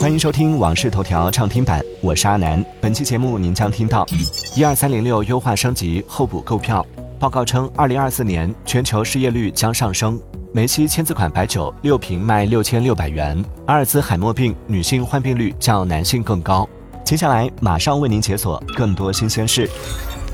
欢迎收听《往事头条》畅听版，我是阿南。本期节目您将听到：一二三零六优化升级，候补购票。报告称，二零二四年全球失业率将上升。梅西签字款白酒六瓶卖六千六百元。阿尔兹海默病女性患病率较男性更高。接下来马上为您解锁更多新鲜事。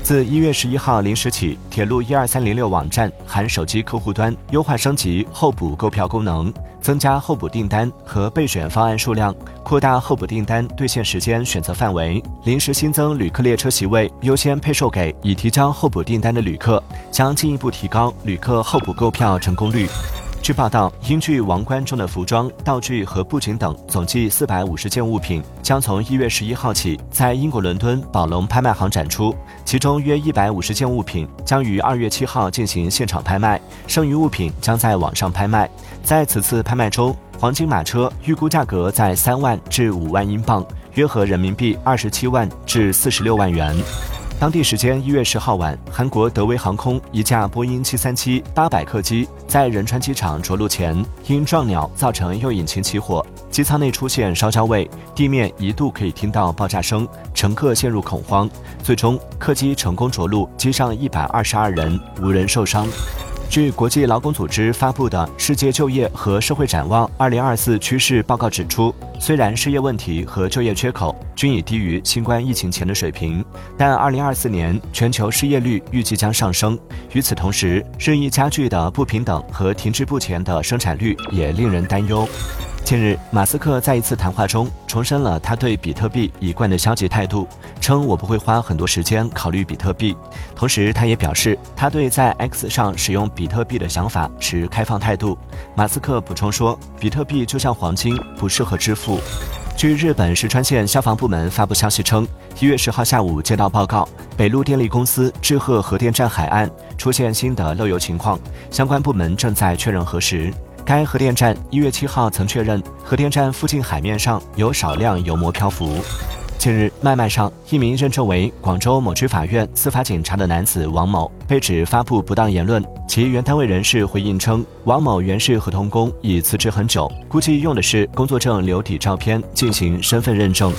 自一月十一号零时起，铁路一二三零六网站含手机客户端优化升级候补购票功能，增加候补订单和备选方案数量，扩大候补订单兑现时间选择范围，临时新增旅客列车席位优先配售给已提交候补订单的旅客，将进一步提高旅客候补购票成功率。据报道，英剧《王冠》中的服装、道具和布景等总计四百五十件物品，将从一月十一号起在英国伦敦宝龙拍卖行展出。其中约一百五十件物品将于二月七号进行现场拍卖，剩余物品将在网上拍卖。在此次拍卖中，黄金马车预估价格在三万至五万英镑，约合人民币二十七万至四十六万元。当地时间一月十号晚，韩国德威航空一架波音七三七八百客机在仁川机场着陆前，因撞鸟造成右引擎起火，机舱内出现烧焦味，地面一度可以听到爆炸声，乘客陷入恐慌。最终，客机成功着陆，机上一百二十二人无人受伤。据国际劳工组织发布的《世界就业和社会展望2024趋势报告》指出，虽然失业问题和就业缺口均已低于新冠疫情前的水平，但2024年全球失业率预计将上升。与此同时，日益加剧的不平等和停滞不前的生产率也令人担忧。近日，马斯克在一次谈话中重申了他对比特币一贯的消极态度，称我不会花很多时间考虑比特币。同时，他也表示他对在 X 上使用比特币的想法持开放态度。马斯克补充说，比特币就像黄金，不适合支付。据日本石川县消防部门发布消息称，一月十号下午接到报告，北陆电力公司志贺核电站海岸出现新的漏油情况，相关部门正在确认核实。该核电站一月七号曾确认，核电站附近海面上有少量油膜漂浮。近日，脉脉上一名认证为广州某区法院司法警察的男子王某被指发布不当言论，其原单位人士回应称，王某原是合同工，已辞职很久，估计用的是工作证留底照片进行身份认证。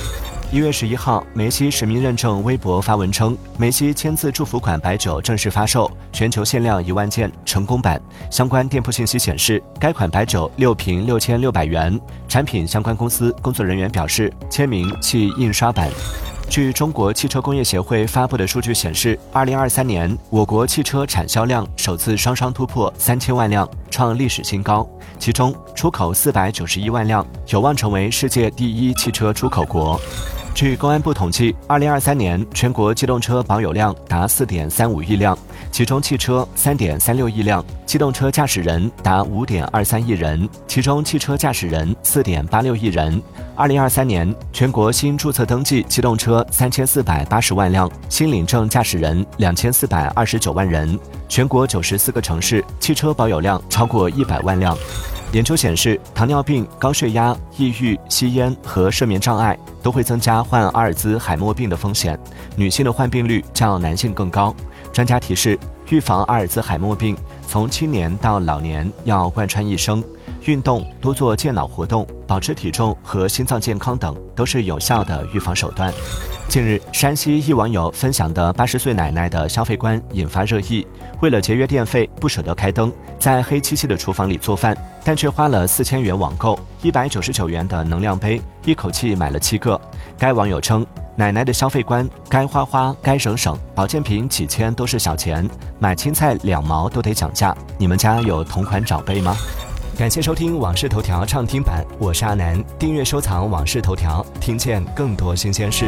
一月十一号，梅西实名认证微博发文称，梅西签字祝福款白酒正式发售，全球限量一万件，成功版。相关店铺信息显示，该款白酒六瓶六千六百元。产品相关公司工作人员表示，签名系印刷版。据中国汽车工业协会发布的数据显示，二零二三年我国汽车产销量首次双双突破三千万辆，创历史新高。其中，出口四百九十一万辆，有望成为世界第一汽车出口国。据公安部统计，二零二三年全国机动车保有量达四点三五亿辆，其中汽车三点三六亿辆，机动车驾驶人达五点二三亿人，其中汽车驾驶人四点八六亿人。二零二三年全国新注册登记机动车三千四百八十万辆，新领证驾驶人两千四百二十九万人，全国九十四个城市汽车保有量超过一百万辆。研究显示，糖尿病、高血压、抑郁、吸烟和睡眠障碍都会增加患阿尔兹海默病的风险。女性的患病率较男性更高。专家提示，预防阿尔兹海默病，从青年到老年要贯穿一生。运动、多做健脑活动、保持体重和心脏健康等都是有效的预防手段。近日，山西一网友分享的八十岁奶奶的消费观引发热议。为了节约电费，不舍得开灯，在黑漆漆的厨房里做饭，但却花了四千元网购一百九十九元的能量杯，一口气买了七个。该网友称，奶奶的消费观该花花该省省，保健品几千都是小钱，买青菜两毛都得讲价。你们家有同款长辈吗？感谢收听《往事头条》畅听版，我是阿南。订阅收藏《往事头条》，听见更多新鲜事。